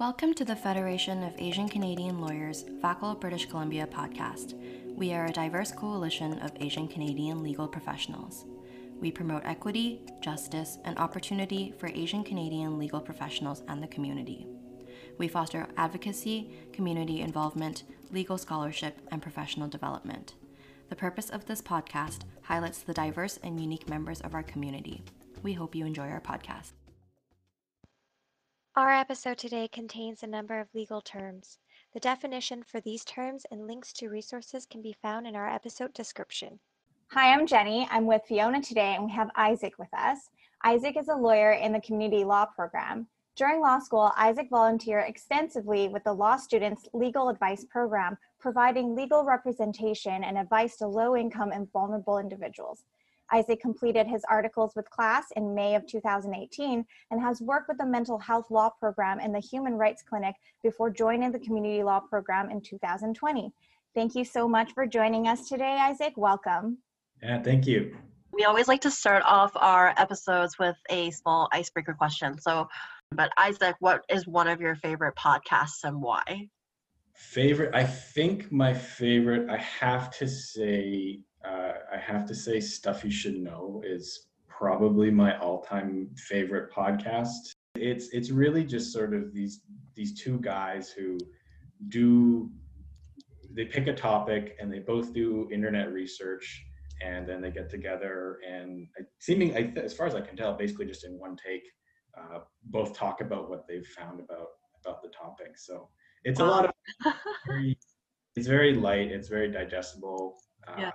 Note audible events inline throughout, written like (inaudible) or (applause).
Welcome to the Federation of Asian Canadian Lawyers, FACL British Columbia podcast. We are a diverse coalition of Asian Canadian legal professionals. We promote equity, justice, and opportunity for Asian Canadian legal professionals and the community. We foster advocacy, community involvement, legal scholarship, and professional development. The purpose of this podcast highlights the diverse and unique members of our community. We hope you enjoy our podcast. Our episode today contains a number of legal terms. The definition for these terms and links to resources can be found in our episode description. Hi, I'm Jenny. I'm with Fiona today, and we have Isaac with us. Isaac is a lawyer in the community law program. During law school, Isaac volunteered extensively with the Law Students Legal Advice Program, providing legal representation and advice to low income and vulnerable individuals. Isaac completed his articles with class in May of 2018 and has worked with the mental health law program in the Human Rights Clinic before joining the community law program in 2020. Thank you so much for joining us today, Isaac. Welcome. Yeah, thank you. We always like to start off our episodes with a small icebreaker question. So, but Isaac, what is one of your favorite podcasts and why? Favorite, I think my favorite, I have to say, uh, I have to say, Stuff You Should Know is probably my all-time favorite podcast. It's it's really just sort of these these two guys who do they pick a topic and they both do internet research and then they get together and seeming as far as I can tell, basically just in one take, uh, both talk about what they've found about about the topic. So it's a lot of (laughs) very, it's very light, it's very digestible. Uh, yeah.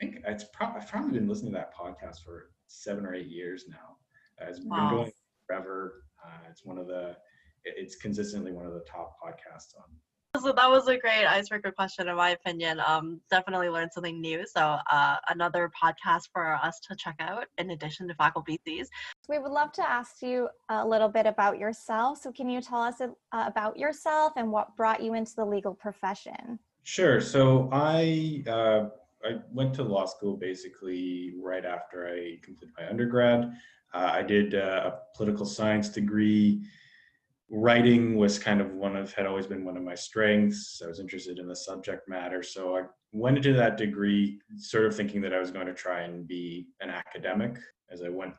I think it's pro- I've probably been listening to that podcast for seven or eight years now. Uh, it's wow. been going forever. Uh, it's one of the, it's consistently one of the top podcasts on so that was a great icebreaker question in my opinion um, definitely learned something new so uh, another podcast for us to check out in addition to FACL's we would love to ask you a little bit about yourself so can you tell us uh, about yourself and what brought you into the legal profession sure so i uh, i went to law school basically right after i completed my undergrad uh, i did uh, a political science degree writing was kind of one of had always been one of my strengths. I was interested in the subject matter, so I went into that degree sort of thinking that I was going to try and be an academic. As I went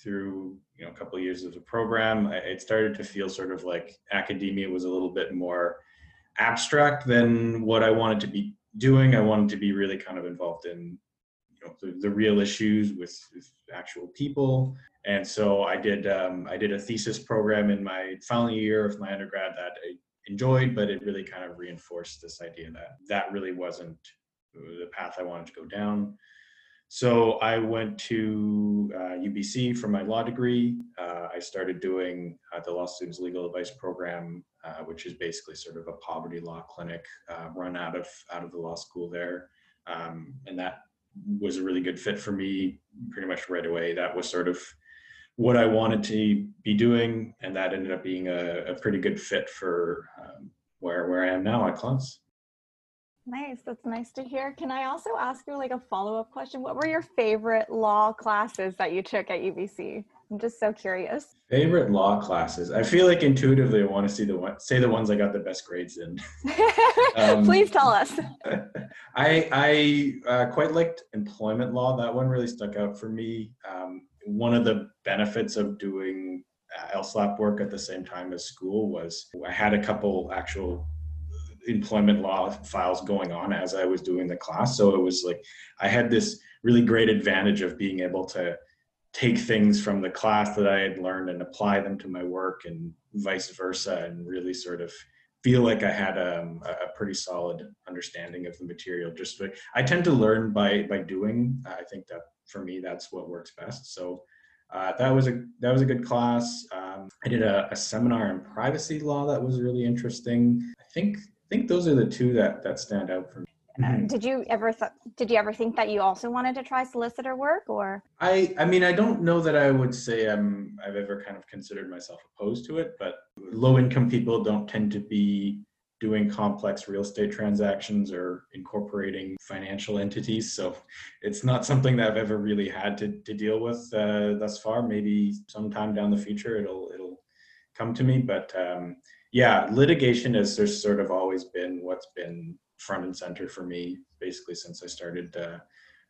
through you know a couple of years of the program, it started to feel sort of like academia was a little bit more abstract than what I wanted to be doing. I wanted to be really kind of involved in you know the, the real issues with, with actual people and so I did um, I did a thesis program in my final year of my undergrad that I enjoyed, but it really kind of reinforced this idea that that really wasn't the path I wanted to go down. So I went to uh, UBC for my law degree. Uh, I started doing uh, the Law Students Legal Advice Program, uh, which is basically sort of a poverty law clinic uh, run out of out of the law school there, um, and that was a really good fit for me pretty much right away. That was sort of what I wanted to be doing, and that ended up being a, a pretty good fit for um, where where I am now at CLAS. Nice, that's nice to hear. Can I also ask you like a follow up question? What were your favorite law classes that you took at UBC? I'm just so curious. Favorite law classes. I feel like intuitively I want to see the one say the ones I got the best grades in. (laughs) um, Please tell us. (laughs) I I uh, quite liked employment law. That one really stuck out for me. Um, one of the benefits of doing uh, LSLAP work at the same time as school was I had a couple actual employment law files going on as I was doing the class. So it was like I had this really great advantage of being able to take things from the class that I had learned and apply them to my work and vice versa and really sort of feel like I had um, a, pretty solid understanding of the material. Just like, I tend to learn by by doing. I think that for me, that's what works best. So uh, that was a that was a good class. Um, I did a, a, seminar in privacy law that was really interesting. I think think those are the two that that stand out for me. Uh, mm-hmm. did you ever th- did you ever think that you also wanted to try solicitor work or i i mean i don't know that i would say i'm i've ever kind of considered myself opposed to it but low income people don't tend to be doing complex real estate transactions or incorporating financial entities. So it's not something that I've ever really had to, to deal with uh, thus far. Maybe sometime down the future it'll it'll come to me. But um, yeah, litigation has just sort of always been what's been front and center for me, basically since I started uh,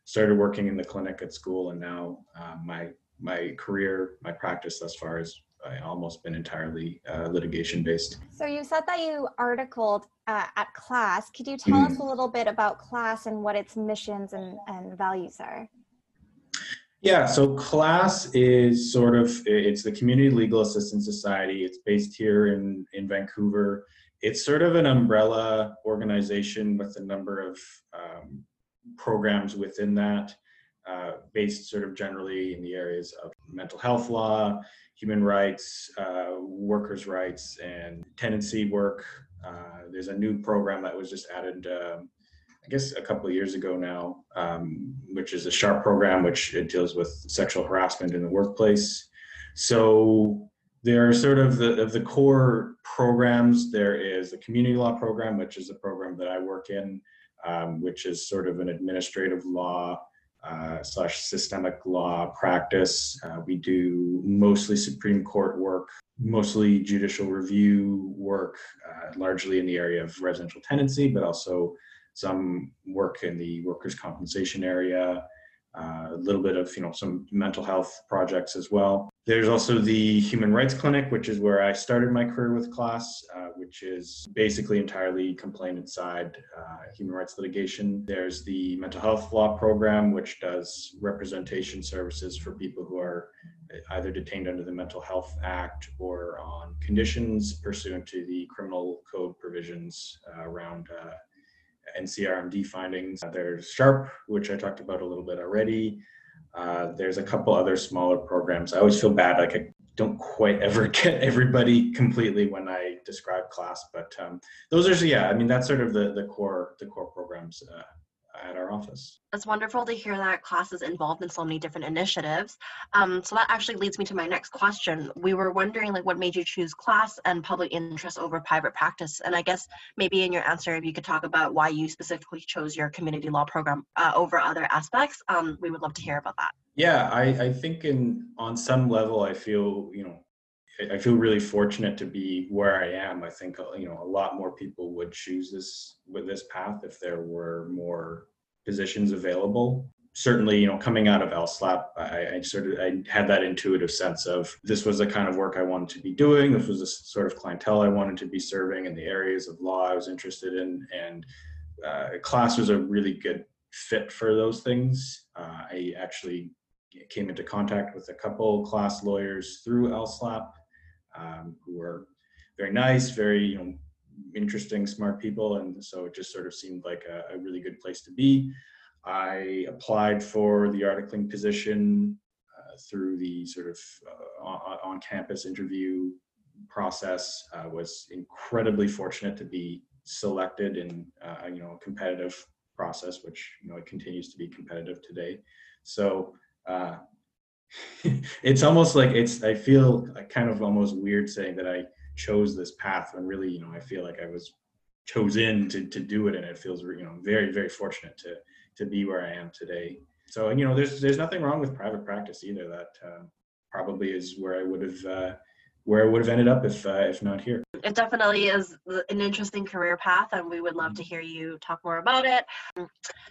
started working in the clinic at school, and now uh, my my career, my practice thus far has uh, almost been entirely uh, litigation based. So you said that you articled uh, at class. Could you tell us a little bit about class and what its missions and, and values are? Yeah, so CLASS is sort of it's the Community Legal Assistance Society. It's based here in in Vancouver. It's sort of an umbrella organization with a number of um, programs within that, uh, based sort of generally in the areas of mental health law, human rights, uh, workers' rights, and tenancy work. Uh, there's a new program that was just added, um, I guess, a couple of years ago now, um, which is a SHARP program, which it deals with sexual harassment in the workplace. So there are sort of the of the core programs. There is the community law program, which is a program that I work in, um, which is sort of an administrative law uh, slash systemic law practice. Uh, we do mostly Supreme Court work, mostly judicial review work, uh, largely in the area of residential tenancy, but also some work in the workers' compensation area, uh, a little bit of you know some mental health projects as well. There's also the Human Rights Clinic, which is where I started my career with CLAS, uh, which is basically entirely complainant side uh, human rights litigation. There's the Mental Health Law Program, which does representation services for people who are either detained under the Mental Health Act or on conditions pursuant to the criminal code provisions uh, around uh, NCRMD findings. There's SHARP, which I talked about a little bit already. Uh, there's a couple other smaller programs. I always feel bad, like I don't quite (laughs) ever get everybody completely when I describe class, but um, those are yeah. I mean, that's sort of the the core the core programs uh, at our office. It's wonderful to hear that class is involved in so many different initiatives. Um, so that actually leads me to my next question. We were wondering like what made you choose class and public interest over private practice? And I guess maybe in your answer, if you could talk about why you specifically chose your community law program uh, over other aspects, um, we would love to hear about that. Yeah, I, I think in on some level, I feel, you know, I feel really fortunate to be where I am. I think uh, you know a lot more people would choose this with this path if there were more positions available. Certainly, you know, coming out of LSLAP, I, I sort of I had that intuitive sense of this was the kind of work I wanted to be doing. This was the sort of clientele I wanted to be serving, and the areas of law I was interested in. And uh, CLAS was a really good fit for those things. Uh, I actually came into contact with a couple class lawyers through LSLAP um, who were very nice, very you know interesting, smart people, and so it just sort of seemed like a, a really good place to be. I applied for the articling position uh, through the sort of uh, on, campus interview process. Uh, was incredibly fortunate to be selected in uh, you know a competitive process, which you know it continues to be competitive today. So uh, (laughs) it's almost like it's i feel kind of almost weird saying that i chose this path when really you know i feel like i was chosen to, to do it and it feels you know very very fortunate to to be where i am today so and you know there's there's nothing wrong with private practice either that uh, probably is where i would have uh, where I would have ended up if uh, if not here. It definitely is an interesting career path, and we would love to hear you talk more about it.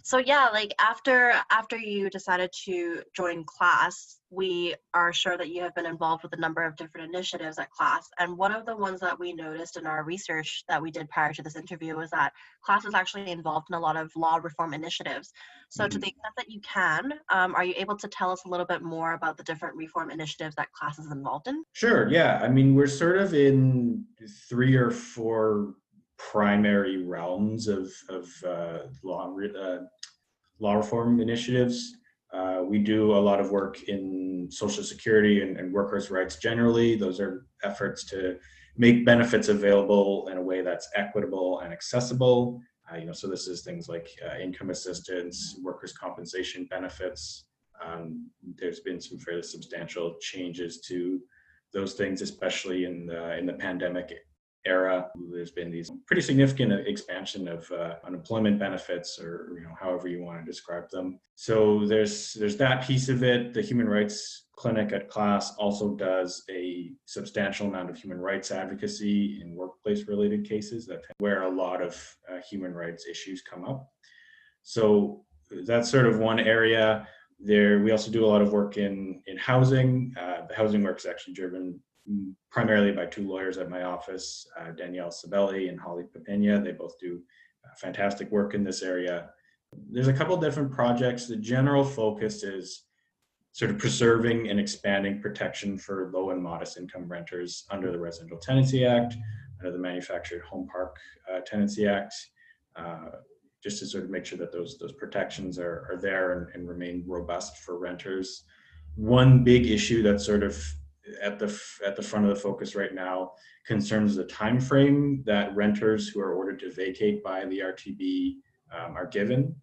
So yeah, like after after you decided to join CLAS, we are sure that you have been involved with a number of different initiatives at CLAS. And one of the ones that we noticed in our research that we did prior to this interview was that CLAS is actually involved in a lot of law reform initiatives. So, mm-hmm. to the extent that you can, um, are you able to tell us a little bit more about the different reform initiatives that CLAS is involved in? Sure. Yeah. I mean, we're sort of in three or four primary realms of, of uh, law, uh, law reform initiatives. Uh, we do a lot of work in social security and, and, workers' rights generally. Those are efforts to make benefits available in a way that's equitable and accessible. Uh, you know, so this is things like uh, income assistance, workers' compensation benefits. Um, there's been some fairly substantial changes to those things, especially in the in the pandemic era. There's been these pretty significant expansion of uh, unemployment benefits, or you know, however you want to describe them. So there's there's that piece of it. The human rights clinic at class also does a substantial amount of human rights advocacy in workplace related cases that where a lot of uh, human rights issues come up. So that's sort of one area. There, we also do a lot of work in in housing. Uh, the housing work is actually driven primarily by two lawyers at my office, uh, Danielle Sabelli and Holly Papena. They both do uh, fantastic work in this area. There's a couple different projects. The general focus is sort of preserving and expanding protection for low and modest income renters under the Residential Tenancy Act, under the Manufactured Home Park uh, Tenancy Act, uh, just to sort of make sure that those those protections are, are there and, and remain robust for renters. One big issue that's sort of at the at the front of the focus right now concerns the time frame that renters who are ordered to vacate by the RTB um, are given.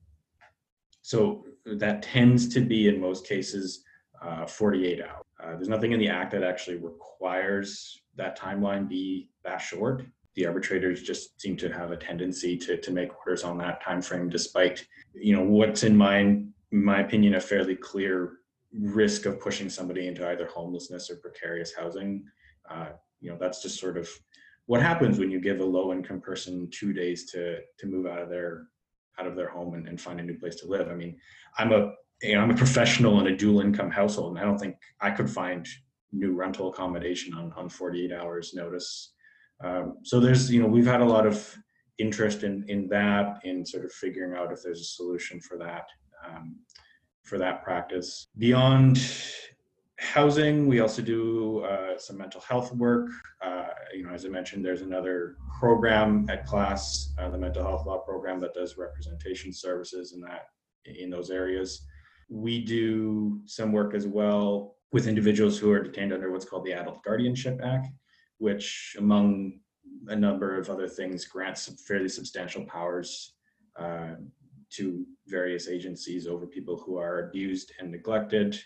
So that tends to be in most cases uh, 48 hours. Uh, there's nothing in the act that actually requires that timeline be that short. The arbitrators just seem to have a tendency to, to make orders on that time frame, despite you know what's in my in my opinion a fairly clear risk of pushing somebody into either homelessness or precarious housing. Uh, you know, that's just sort of what happens when you give a low income person two days to to move out of their out of their home and, and find a new place to live. I mean, I'm a you know, I'm a professional in a dual income household, and I don't think I could find new rental accommodation on, on 48 hours notice. Um, so there's, you know, we've had a lot of interest in in that, in sort of figuring out if there's a solution for that. Um, for that practice. Beyond housing, we also do uh, some mental health work. Uh, you know, as I mentioned, there's another program at class, uh, the mental health law program that does representation services in that in those areas. We do some work as well with individuals who are detained under what's called the Adult Guardianship Act, which, among a number of other things, grants some fairly substantial powers uh, to various agencies over people who are abused and neglected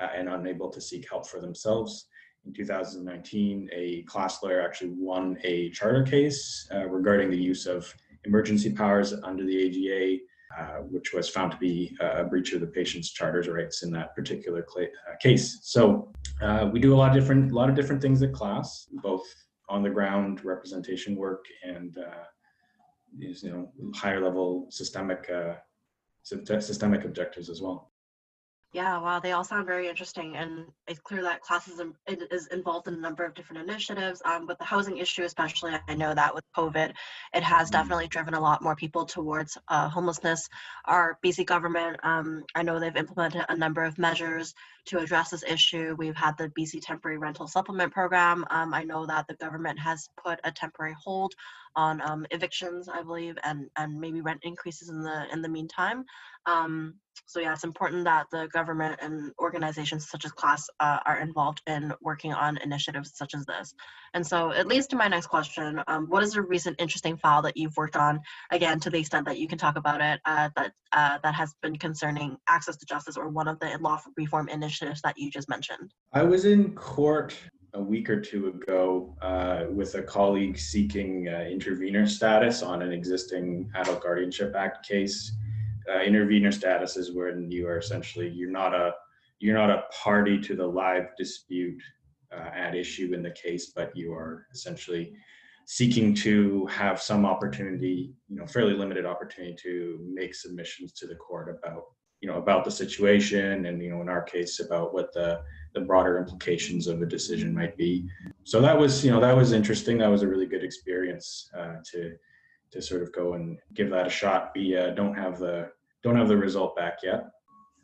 uh, and unable to seek help for themselves. In 2019, a class lawyer actually won a charter case uh, regarding the use of emergency powers under the AGA, uh, which was found to be a breach of the patient's charter's rights in that particular cl- uh, case. So uh, we do a lot of different, a lot of different things at class, both on the ground representation work and uh, these you know higher level systemic uh, systemic objectives as well. Yeah, wow, they all sound very interesting, and it's clear that classes is involved in a number of different initiatives. Um, but the housing issue, especially, I know that with COVID, it has mm-hmm. definitely driven a lot more people towards uh, homelessness. Our BC government, um, I know they've implemented a number of measures to address this issue. We've had the BC Temporary Rental Supplement Program. Um, I know that the government has put a temporary hold on um, evictions, I believe, and and maybe rent increases in the in the meantime. Um, so yeah, it's important that the government and organizations such as CLASS uh, are involved in working on initiatives such as this. And so it leads to my next question: um, What is a recent interesting file that you've worked on? Again, to the extent that you can talk about it, uh, that uh, that has been concerning access to justice or one of the law reform initiatives that you just mentioned. I was in court a week or two ago uh, with a colleague seeking uh, intervenor status on an existing Adult Guardianship Act case. Uh, intervenor status is when you are essentially you're not a you're not a party to the live dispute uh, at issue in the case, but you are essentially seeking to have some opportunity, you know, fairly limited opportunity to make submissions to the court about you know about the situation and you know in our case about what the the broader implications of a decision might be. So that was you know that was interesting. That was a really good experience uh, to to sort of go and give that a shot. We uh, don't have the don't have the result back yet.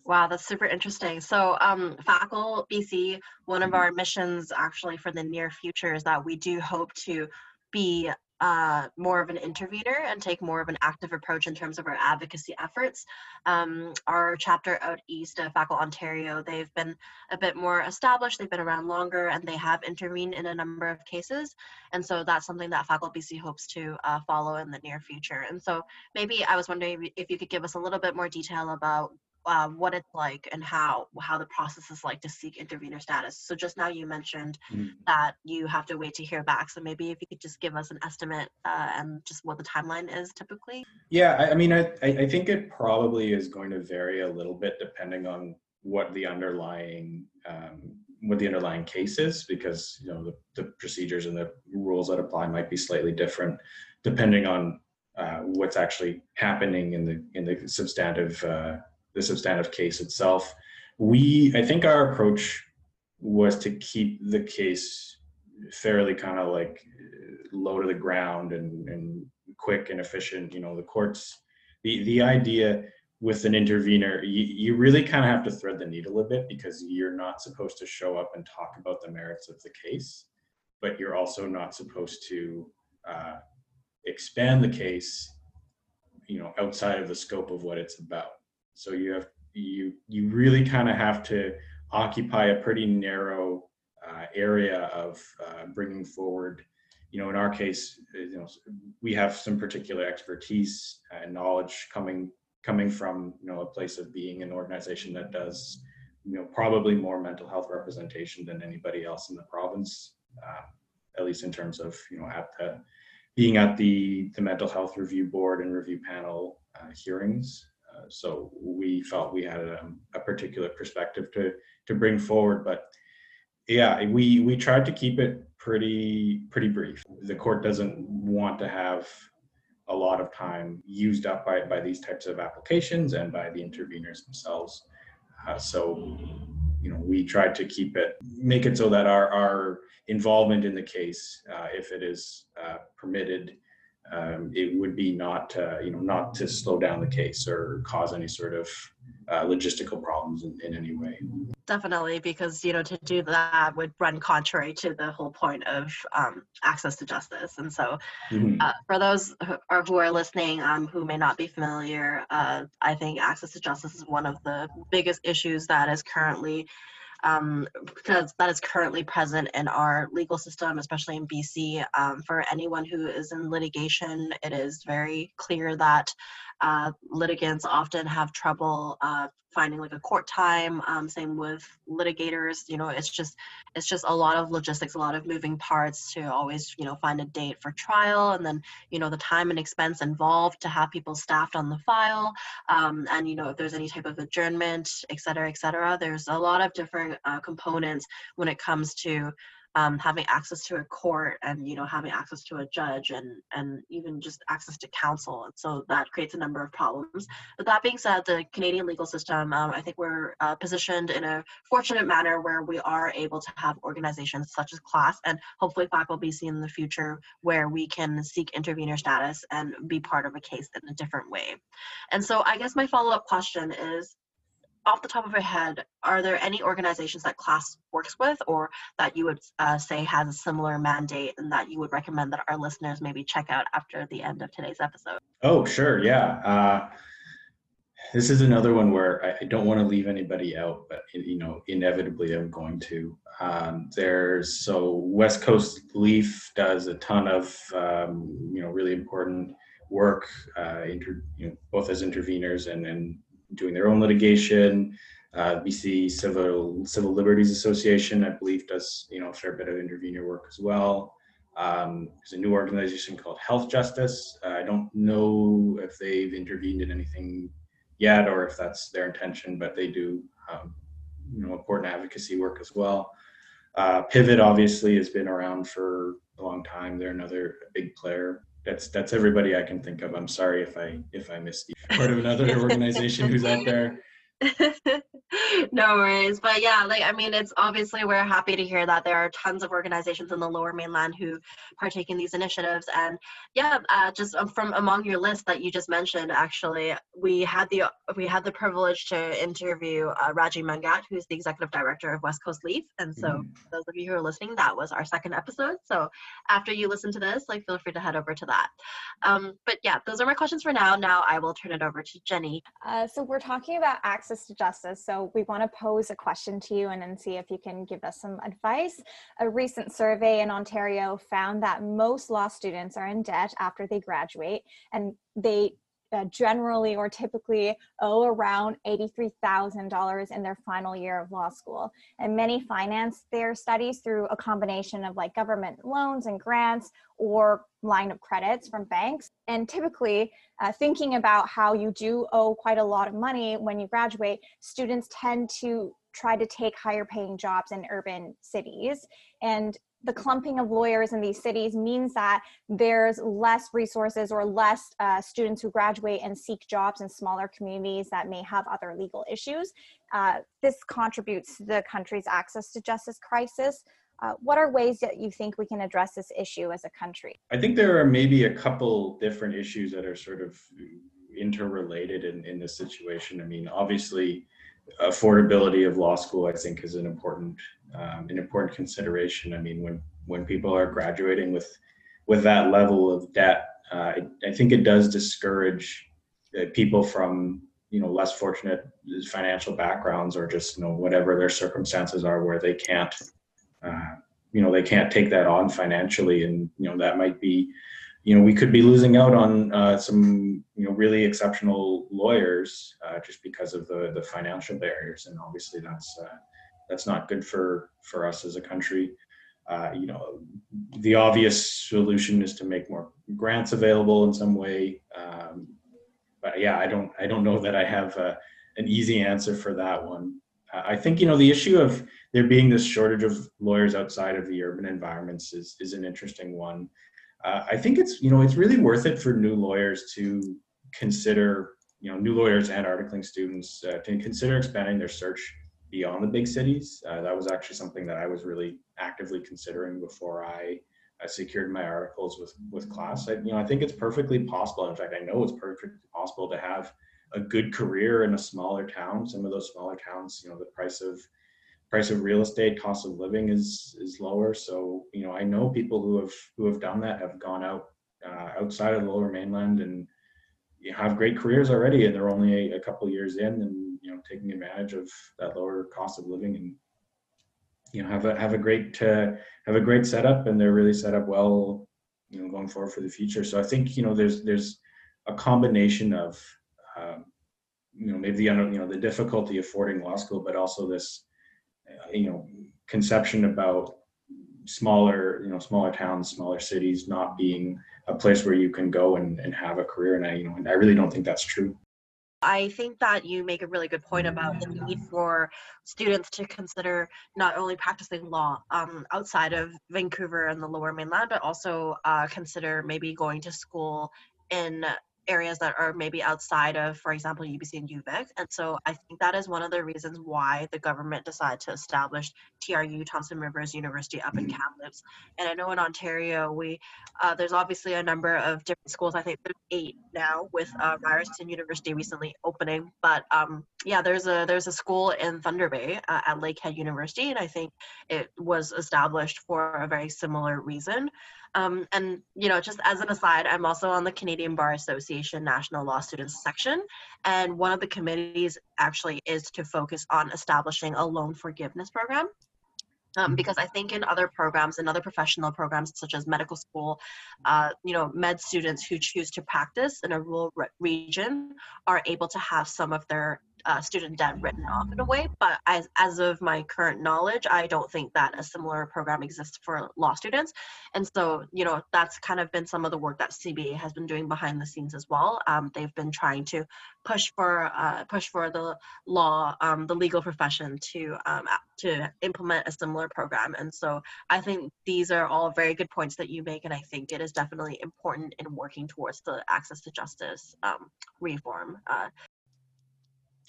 Wow, that's super interesting. So, um, FACL BC, one of our missions actually for the near future is that we do hope to be uh, more of an intervener and take more of an active approach in terms of our advocacy efforts. Um, our chapter out east of FACL Ontario, they've been a bit more established, they've been around longer, and they have intervened in a number of cases. And so that's something that FACL BC hopes to uh, follow in the near future. And so maybe I was wondering if you could give us a little bit more detail about uh, what it's like and how how the process is like to seek intervener status. So just now you mentioned Mhm. that you have to wait to hear back. So maybe if you could just give us an estimate uh, and just what the timeline is typically. Yeah, I, I mean, I, I I think it probably is going to vary a little bit depending on what the underlying um, what the underlying case is, because you know the, the procedures and the rules that apply might be slightly different depending on uh, what's actually happening in the in the substantive uh, the substantive case itself. We, I think, our approach was to keep the case fairly kind of like low to the ground and, and quick and efficient. You know, the courts, the the idea with an intervener, you, you really kind of have to thread the needle a bit because you're not supposed to show up and talk about the merits of the case, but you're also not supposed to uh, expand the case, you know, outside of the scope of what it's about. So you have you you really kind of have to occupy a pretty narrow uh, area of uh, bringing forward you know in our case uh, you know we have some particular expertise and knowledge coming coming from you know a place of being an organization that does you know probably more mental health representation than anybody else in the province uh, at least in terms of you know at the being at the the mental health review board and review panel uh, hearings uh, so we felt we had a, a particular perspective to to bring forward but yeah we we tried to keep it pretty pretty brief. The court doesn't want to have a lot of time used up by by these types of applications and by the interveners themselves. Uh, so you know we tried to keep it make it so that our our involvement in the case uh, if it is uh, permitted um, it would be not uh, you know not to slow down the case or cause any sort of uh, logistical problems in, in any way Definitely, because you know to do that would run contrary to the whole point of um, access to justice. And so, Mhm. uh, for those who are, who are listening um, who may not be familiar, uh, I think access to justice is one of the biggest issues that is currently um, because that is currently present in our legal system, especially in BC. Um, for anyone who is in litigation, it is very clear that uh, litigants often have trouble uh, finding like a court time. Um, same with litigators. You know, it's just it's just a lot of logistics, a lot of moving parts to always you know find a date for trial, and then you know the time and expense involved to have people staffed on the file, um, and you know if there's any type of adjournment, et cetera, et cetera. There's a lot of different uh, components when it comes to um, having access to a court and you know having access to a judge and and even just access to counsel and so that creates a number of problems. But that being said the canadian legal system um, i think we're uh, positioned in a fortunate manner where we are able to have organizations such as class and hopefully FACL BC in the future where we can seek intervener status and be part of a case in a different way. And so i guess my follow-up question is off the top of your head, are there any organizations that class works with or that you would uh, say has a similar mandate and that you would recommend that our listeners maybe check out after the end of today's episode? Oh, sure. Yeah. Uh, this is another one where I, don't want to leave anybody out, but you know, inevitably I'm going to. Um, there's so West Coast Leaf does a ton of um, you know really important work, uh, inter, you know, both as interveners and and doing their own litigation. Uh, BC Civil Civil Liberties Association, I believe, does you know a fair bit of intervener work as well. Um, there's a new organization called Health Justice. Uh, I don't know if they've intervened in anything yet or if that's their intention, but they do, um, you know, important advocacy work as well. Uh, Pivot obviously has been around for a long time. They're another big player. That's that's everybody I can think of. I'm sorry if I if I missed you. (laughs) Part of another organization who's out there. (laughs) no worries but yeah like i mean it's obviously we're happy to hear that there are tons of organizations in the lower mainland who partake in these initiatives and yeah uh, just um, from among your list that you just mentioned actually we had the we had the privilege to interview uh, raji mangat who's the executive director of west coast leaf and so for those of you who are listening that was our second episode so after you listen to this like feel free to head over to that. Um, but yeah those are my questions for now. Now i will turn it over to jenny. Uh, so we're talking about access to justice. So we want to pose a question to you and then see if you can give us some advice. A recent survey in Ontario found that most law students are in debt after they graduate, and they uh, generally or typically owe around $83,000 in their final year of law school. And many finance their studies through a combination of like government loans and grants or line of credits from banks. And typically, uh, thinking about how you do owe quite a lot of money when you graduate, students tend to try to take higher paying jobs in urban cities. And the clumping of lawyers in these cities means that there's less resources or less uh, students who graduate and seek jobs in smaller communities that may have other legal issues. Uh, this contributes to the country's access to justice crisis. Uh, what are ways that you think we can address this issue as a country? I think there are maybe a couple different issues that are sort of interrelated in, in this situation. I mean, obviously, affordability of law school, I think, is an important um, an important consideration. I mean, when when people are graduating with with that level of debt, uh, I, I, think it does discourage uh, people from you know less fortunate financial backgrounds or just you know whatever their circumstances are where they can't uh, you know they can't take that on financially, and you know that might be you know, we could be losing out on uh, some, you know, really exceptional lawyers uh, just because of the the financial barriers, and obviously that's uh, that's not good for for us as a country. Uh, you know, the obvious solution is to make more grants available in some way. Um, but yeah, I don't I don't know that I have uh, an easy answer for that one. Uh, I think you know the issue of there being this shortage of lawyers outside of the urban environments is is an interesting one uh, I think it's you know it's really worth it for new lawyers to consider you know new lawyers and articling students uh, to consider expanding their search beyond the big cities. Uh, that was actually something that I was really actively considering before I, I secured my articles with with CLAS. I, you know I think it's perfectly possible. In fact, I know it's perfectly possible to have a good career in a smaller town. Some of those smaller towns, you know, the price of price of real estate, cost of living is is lower. So you know, I know people who have who have done that have gone out uh, outside of the Lower Mainland and you have great careers already, and they're only a, a couple years in, and you know, taking advantage of that lower cost of living and you know have a have a great uh, have a great setup, and they're really set up well, you know, going forward for the future. So I think you know there's there's a combination of um, you know maybe the you know the difficulty affording law school, but also this you know conception about smaller you know smaller towns smaller cities not being a place where you can go and, and have a career and i you know and i really don't think that's true I think that you make a really good point about the need for students to consider not only practicing law um, outside of Vancouver and the lower mainland, but also uh, consider maybe going to school in areas that are maybe outside of, for example, UBC and UVic. And so I think that is one of the reasons why the government decided to establish TRU, Thompson Rivers University, up in Kamloops. And I know in Ontario, we uh, there's obviously a number of different schools. I think there's eight now, with uh, Ryerson University recently opening. But um, yeah, there's a there's a school in Thunder Bay uh, at Lakehead University, and I think it was established for a very similar reason. Um, and you know, just as an aside, I'm also on the Canadian Bar Association National Law Students section, and one of the committees actually is to focus on establishing a loan forgiveness program. Um, mm-hmm. because I think in other programs, in other professional programs such as medical school, uh, you know, med students who choose to practice in a rural re- region are able to have some of their uh, student debt written off in a way. But as, as of my current knowledge, I don't think that a similar program exists for law students. And so, you know, that's kind of been some of the work that CBA has been doing behind the scenes as well. Um, they've been trying to push for uh, push for the law, um, the legal profession to um, to implement a similar program. And so, I think these are all very good points that you make, and I think it is definitely important in working towards the access to justice um, reform. Uh,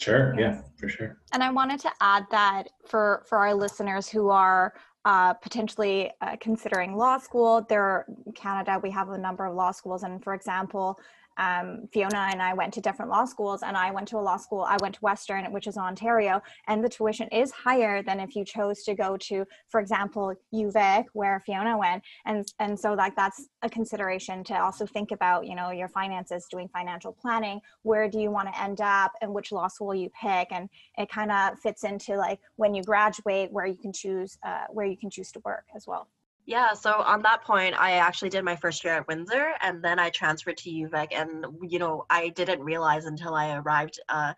Sure. Yeah, for sure. And I wanted to add that for for our listeners who are uh, potentially uh, considering law school, there Canada we have a number of law schools, and for example, um, Fiona and I went to different law schools, and I went to a law school. I went to Western, which is Ontario, and the tuition is higher than if you chose to go to, for example, UVic, where Fiona went. And and so like that's a consideration to also think about, you know, your finances, doing financial planning. Where do you want to end up, and which law school you pick, and it kind of fits into like when you graduate, where you can choose uh, where you can choose to work as well. Yeah, so on that point, I actually did my first year at Windsor, and then I transferred to UVic, and you know, I didn't realize until I arrived uh,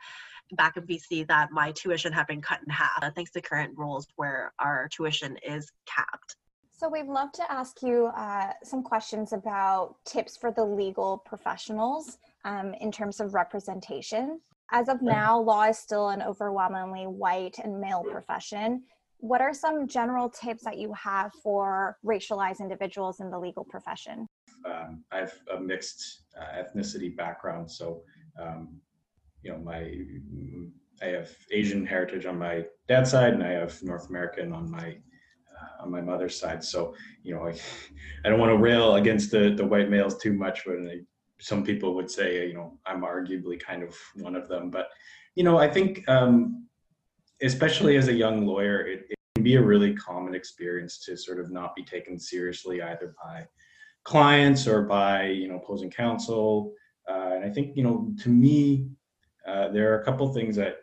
back in BC that my tuition had been cut in half, uh, thanks to current rules where our tuition is capped. So we'd love to ask you uh, some questions about tips for the legal professionals um, in terms of representation. As of now, law is still an overwhelmingly white and male profession. What are some general tips that you have for racialized individuals in the legal profession? Um, I have a mixed uh, ethnicity background, so um, you know my I have Asian heritage on my dad's side, and I have North American on my uh, on my mother's side. So you know I, (laughs) I don't want to rail against the the white males too much but some people would say you know I'm arguably kind of one of them, but you know I think um, especially as a young lawyer, it, it, can be a really common experience to sort of not be taken seriously either by clients or by you know opposing counsel. Uh, and I think you know to me, uh, there are a couple things that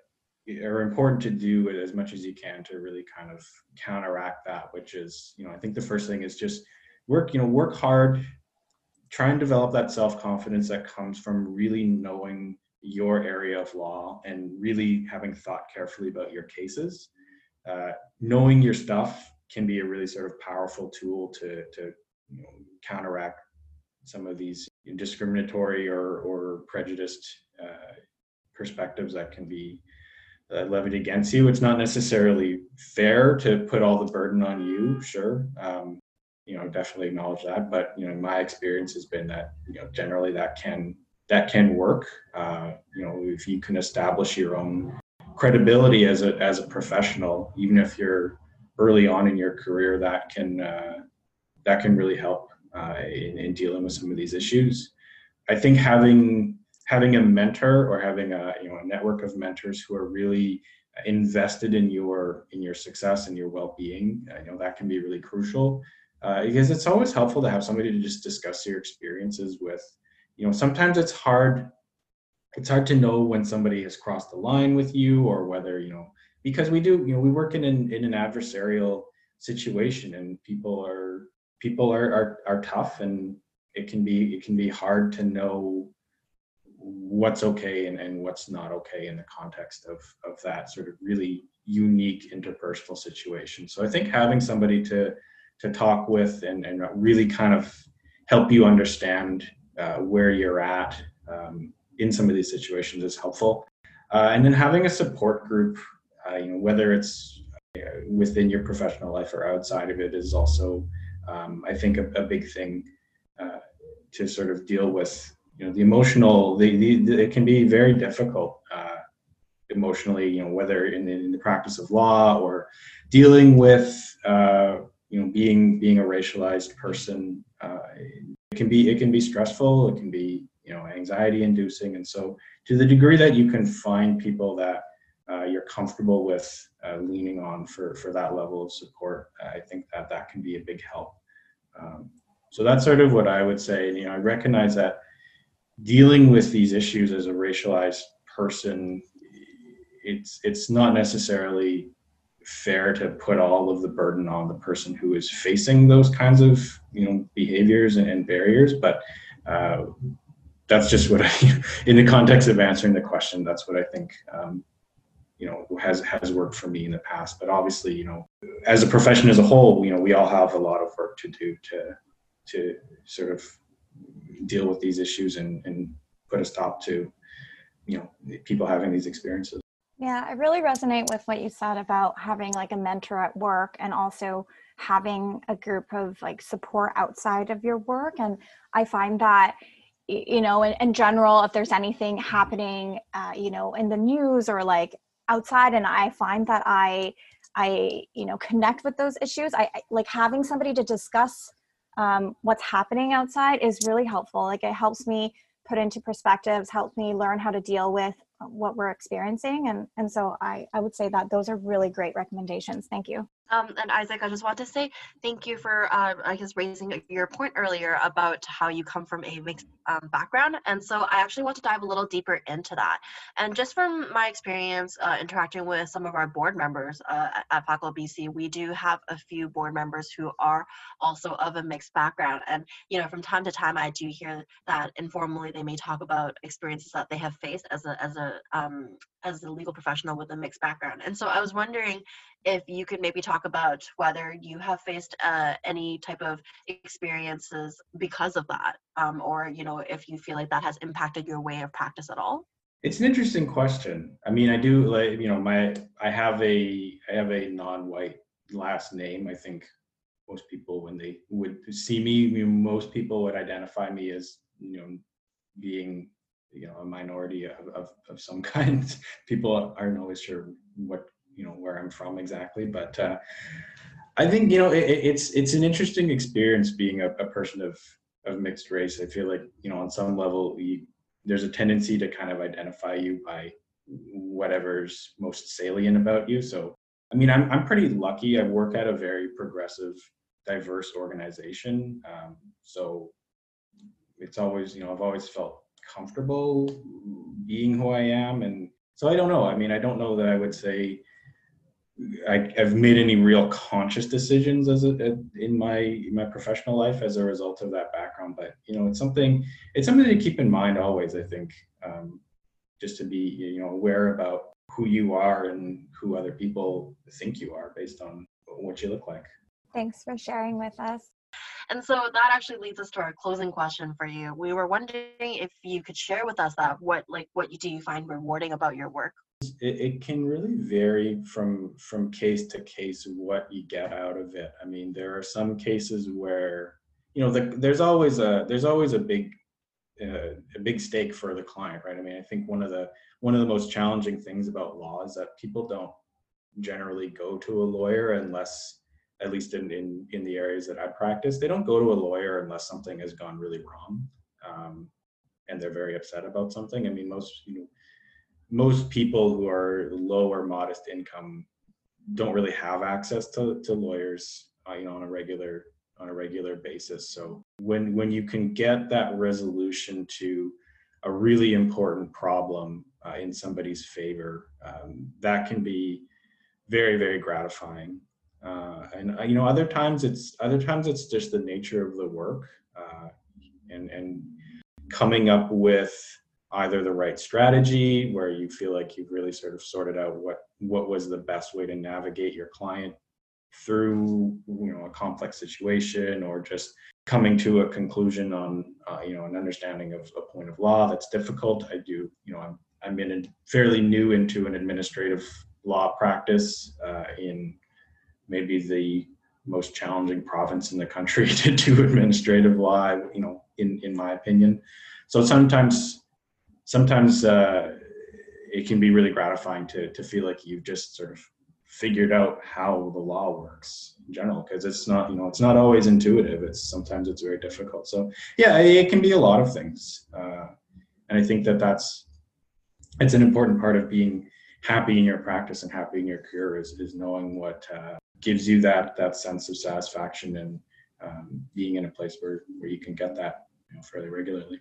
are important to do as much as you can to really kind of counteract that. Which is you know I think the first thing is just work you know work hard, try and develop that self confidence that comes from really knowing your area of law and really having thought carefully about your cases. Uh, knowing your stuff can be a really sort of powerful tool to, to you know, counteract some of these discriminatory or, or prejudiced uh, perspectives that can be uh, levied against you. It's not necessarily fair to put all the burden on you, sure. Um, you know, definitely acknowledge that. But, you know, my experience has been that, you know, generally that can that can work. Uh, you know, if you can establish your own credibility as a as a professional, even if you're early on in your career, that can uh, that can really help uh, in, in, dealing with some of these issues. I think having having a mentor or having a you know a network of mentors who are really invested in your in your success and your well-being, uh, you know that can be really crucial. Uh, because it's always helpful to have somebody to just discuss your experiences with you know sometimes it's hard it's hard to know when somebody has crossed the line with you or whether you know because we do you know we work in an in an adversarial situation and people are people are are, are tough and it can be it can be hard to know what's okay and, and what's not okay in the context of of that sort of really unique interpersonal situation. So i think having somebody to to talk with and, and really kind of help you understand uh, where you're at um, in some of these situations is helpful. Uh, and then having a support group, uh, you know, whether it's uh, within your professional life or outside of it, is also, um, I think, a, a big thing uh, to sort of deal with. You know, the emotional, the, the, the it can be very difficult uh, emotionally. You know, whether in the, in the, practice of law or dealing with, you know, being being a racialized person it can be it can be stressful it can be you know anxiety inducing. And so to the degree that you can find people that uh, you're comfortable with uh, leaning on for for that level of support i think that that can be a big help. Um, so that's sort of what i would say. You know i recognize that dealing with these issues as a racialized person it's it's not necessarily fair to put all of the burden on the person who is facing those kinds of you know behaviors and, barriers but uh, that's just what i (laughs) in the context of answering the question that's what i think um, you know has has worked for me in the past. But obviously you know as a profession as a whole you know we all have a lot of work to do to to sort of deal with these issues and, and put a stop to you know people having these experiences yeah, I really resonate with what you said about having like a mentor at work and also having a group of like support outside of your work. And I find that, you know, in, in general, if there's anything happening, uh, you know, in the news or like outside, and I find that I, I, you know, connect with those issues. I, I like having somebody to discuss um, what's happening outside is really helpful. Like it helps me put into perspectives, helps me learn how to deal with what we're experiencing. And and so i i would say that those are really great recommendations. Thank you Um, and Isaac, I just want to say thank you for, uh, I guess, raising your point earlier about how you come from a mixed um, background. And so I actually want to dive a little deeper into that. And just from my experience uh, interacting with some of our board members uh, at FACL BC, we do have a few board members who are also of a mixed background. And, you know, from time to time, I do hear that informally they may talk about experiences that they have faced as a, as a, um, as a legal professional with a mixed background. And so I was wondering if you could maybe talk about whether you have faced uh, any type of experiences because of that, um, or you know, if you feel like that has impacted your way of practice at all. It's an interesting question. I mean, I do like you know my I have a I have a non-white last name. I think most people when they would see me, most people would identify me as you know being you know a minority of, of, of some (laughs) kind. people aren't always sure what you know where I'm from exactly, but uh, I think you know it, it's it's an interesting experience being a, a, person of of mixed race. I feel like you know on some level you, there's a tendency to kind of identify you by whatever's most salient about you. So I mean I'm I'm pretty lucky. I work at a very progressive, diverse organization. Um, so it's always you know I've always felt comfortable being who I am and so I don't know. I mean, I don't know that I would say I, have made any real conscious decisions as a, in my in my professional life as a result of that background. But you know, it's something it's something to keep in mind always. I think um, just to be you know aware about who you are and who other people think you are based on what you look like. Thanks for sharing with us. And so that actually leads us to our closing question for you. We were wondering if you could share with us that what like what do you find rewarding about your work? It, it can really vary from from case to case what you get out of it. I mean, there are some cases where you know the, there's always a there's always a big uh, a big stake for the client, right? I mean, I think one of the one of the most challenging things about law is that people don't generally go to a lawyer unless at least in, in, in the areas that I practice, they don't go to a lawyer unless something has gone really wrong. Um, and they're very upset about something. I mean, most, you know, most people who are low or modest income don't really have access to, to lawyers, uh, you know, on a regular, on a regular basis. So when, when you can get that resolution to a really important problem uh, in somebody's favor, um, that can be very, very gratifying uh, and uh, you know other times it's other times it's just the nature of the work uh, and and coming up with either the right strategy where you feel like you've really sort of sorted out what what was the best way to navigate your client through you know a complex situation or just coming to a conclusion on uh, you know an understanding of a point of law that's difficult. I do you know i'm i'm in fairly new into an administrative law practice uh, in maybe the most challenging province in the country (laughs) to do administrative law, you know, in, in my opinion. So sometimes, sometimes uh, it can be really gratifying to, to feel like you've just sort of figured out how the law works in general, because it's not, you know, it's not always intuitive. It's sometimes it's very difficult. So yeah, it can be a lot of things. Uh, and I think that that's, it's an important part of being happy in your practice and happy in your career is, is knowing what, uh, gives you that that sense of satisfaction and um, being in a place where where you can get that you know, fairly regularly.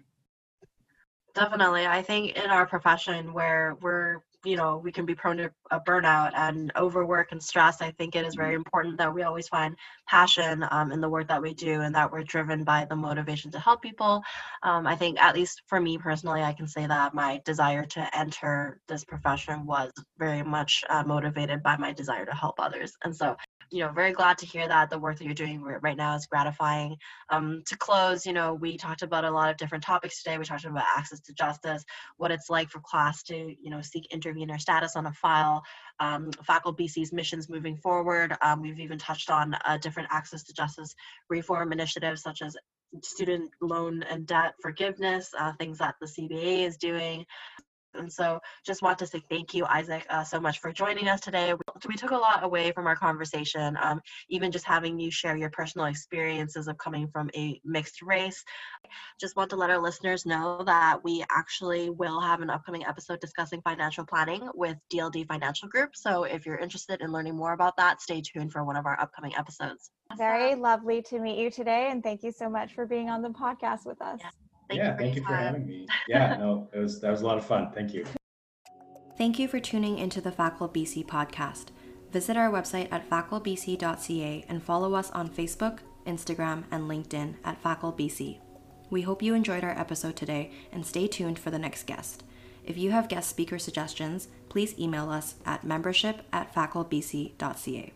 Definitely, I think in our profession where we're you know we can be prone to a burnout and overwork and stress i think it is very important that we always find passion um, in the work that we do and that we're driven by the motivation to help people. Um, i think at least for me personally i can say that my desire to enter this profession was very much uh, motivated by my desire to help others. And so you know very glad to hear that the work that you're doing right now is gratifying. Um, to close you know we talked about a lot of different topics today. We talked about access to justice what it's like for CLAS to you know seek intervener status on a file um, FACL BC's missions moving forward. Um, we've even touched on uh, different access to justice reform initiatives such as student loan and debt forgiveness uh, things that the cba is doing And so just want to say thank you, Isaac, uh, so much for joining us today. We, took a lot away from our conversation, um, even just having you share your personal experiences of coming from a mixed race. Just want to let our listeners know that we actually will have an upcoming episode discussing financial planning with DLD Financial Group. So if you're interested in learning more about that, stay tuned for one of our upcoming episodes. Very lovely to meet you today, and thank you so much for being on the podcast with us. Yeah. Thank yeah, you for thank your you for having me. Yeah, no, it was that was a lot of fun. Thank you. Thank you for tuning into the FACL BC podcast. Visit our website at faclbc.ca and follow us on Facebook, Instagram, and LinkedIn at FACLBC. We hope you enjoyed our episode today and stay tuned for the next guest. If you have guest speaker suggestions, please email us at membership at faclbc.ca.